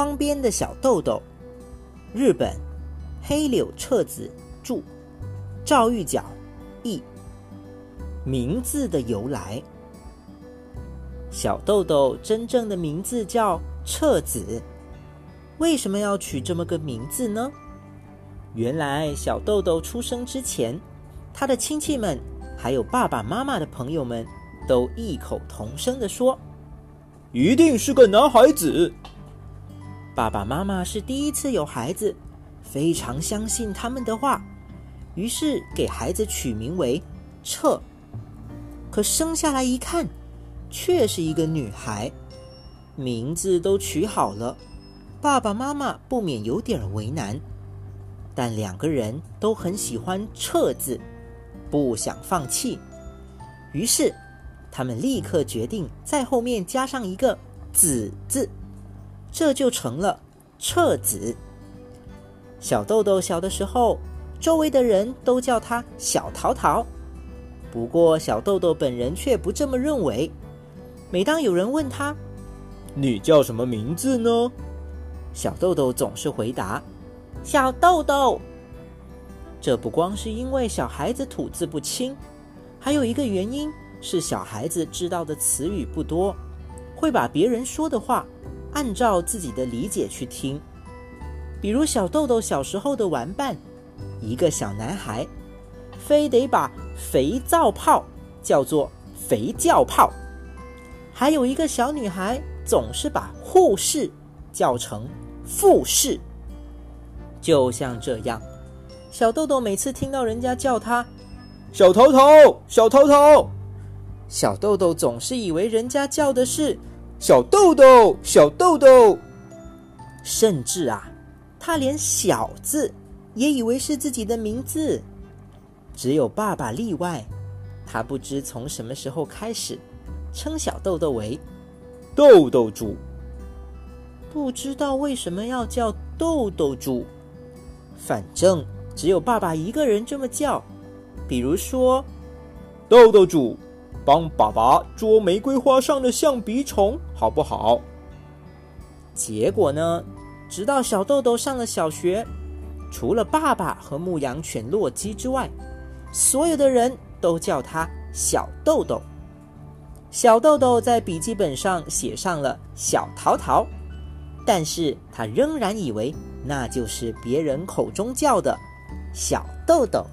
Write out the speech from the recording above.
窗边的小豆豆，日本黑柳彻子著，赵玉角译。名字的由来，小豆豆真正的名字叫彻子，为什么要取这么个名字呢？原来小豆豆出生之前，他的亲戚们还有爸爸妈妈的朋友们都异口同声的说：“一定是个男孩子。”爸爸妈妈是第一次有孩子，非常相信他们的话，于是给孩子取名为彻。可生下来一看，却是一个女孩，名字都取好了，爸爸妈妈不免有点为难。但两个人都很喜欢“彻”字，不想放弃，于是他们立刻决定在后面加上一个“子”字，这就成了“彻子”。小豆豆小的时候，周围的人都叫他小桃桃。不过，小豆豆本人却不这么认为。每当有人问他：“你叫什么名字呢？”小豆豆总是回答：“小豆豆。”这不光是因为小孩子吐字不清，还有一个原因是小孩子知道的词语不多，会把别人说的话按照自己的理解去听。比如小豆豆小时候的玩伴，一个小男孩。非得把肥皂泡叫做肥皂泡，还有一个小女孩总是把护士叫成护士。就像这样，小豆豆每次听到人家叫他小头头、小头头，小豆豆总是以为人家叫的是小豆豆、小豆豆，甚至啊，他连“小”字也以为是自己的名字。只有爸爸例外，他不知从什么时候开始称小豆豆为豆豆猪。不知道为什么要叫豆豆猪，反正只有爸爸一个人这么叫。比如说，豆豆猪，帮爸爸捉玫瑰花上的象鼻虫，好不好？结果呢，直到小豆豆上了小学，除了爸爸和牧羊犬洛基之外。所有的人都叫他小豆豆。小豆豆在笔记本上写上了“小桃桃”，但是他仍然以为那就是别人口中叫的小豆豆。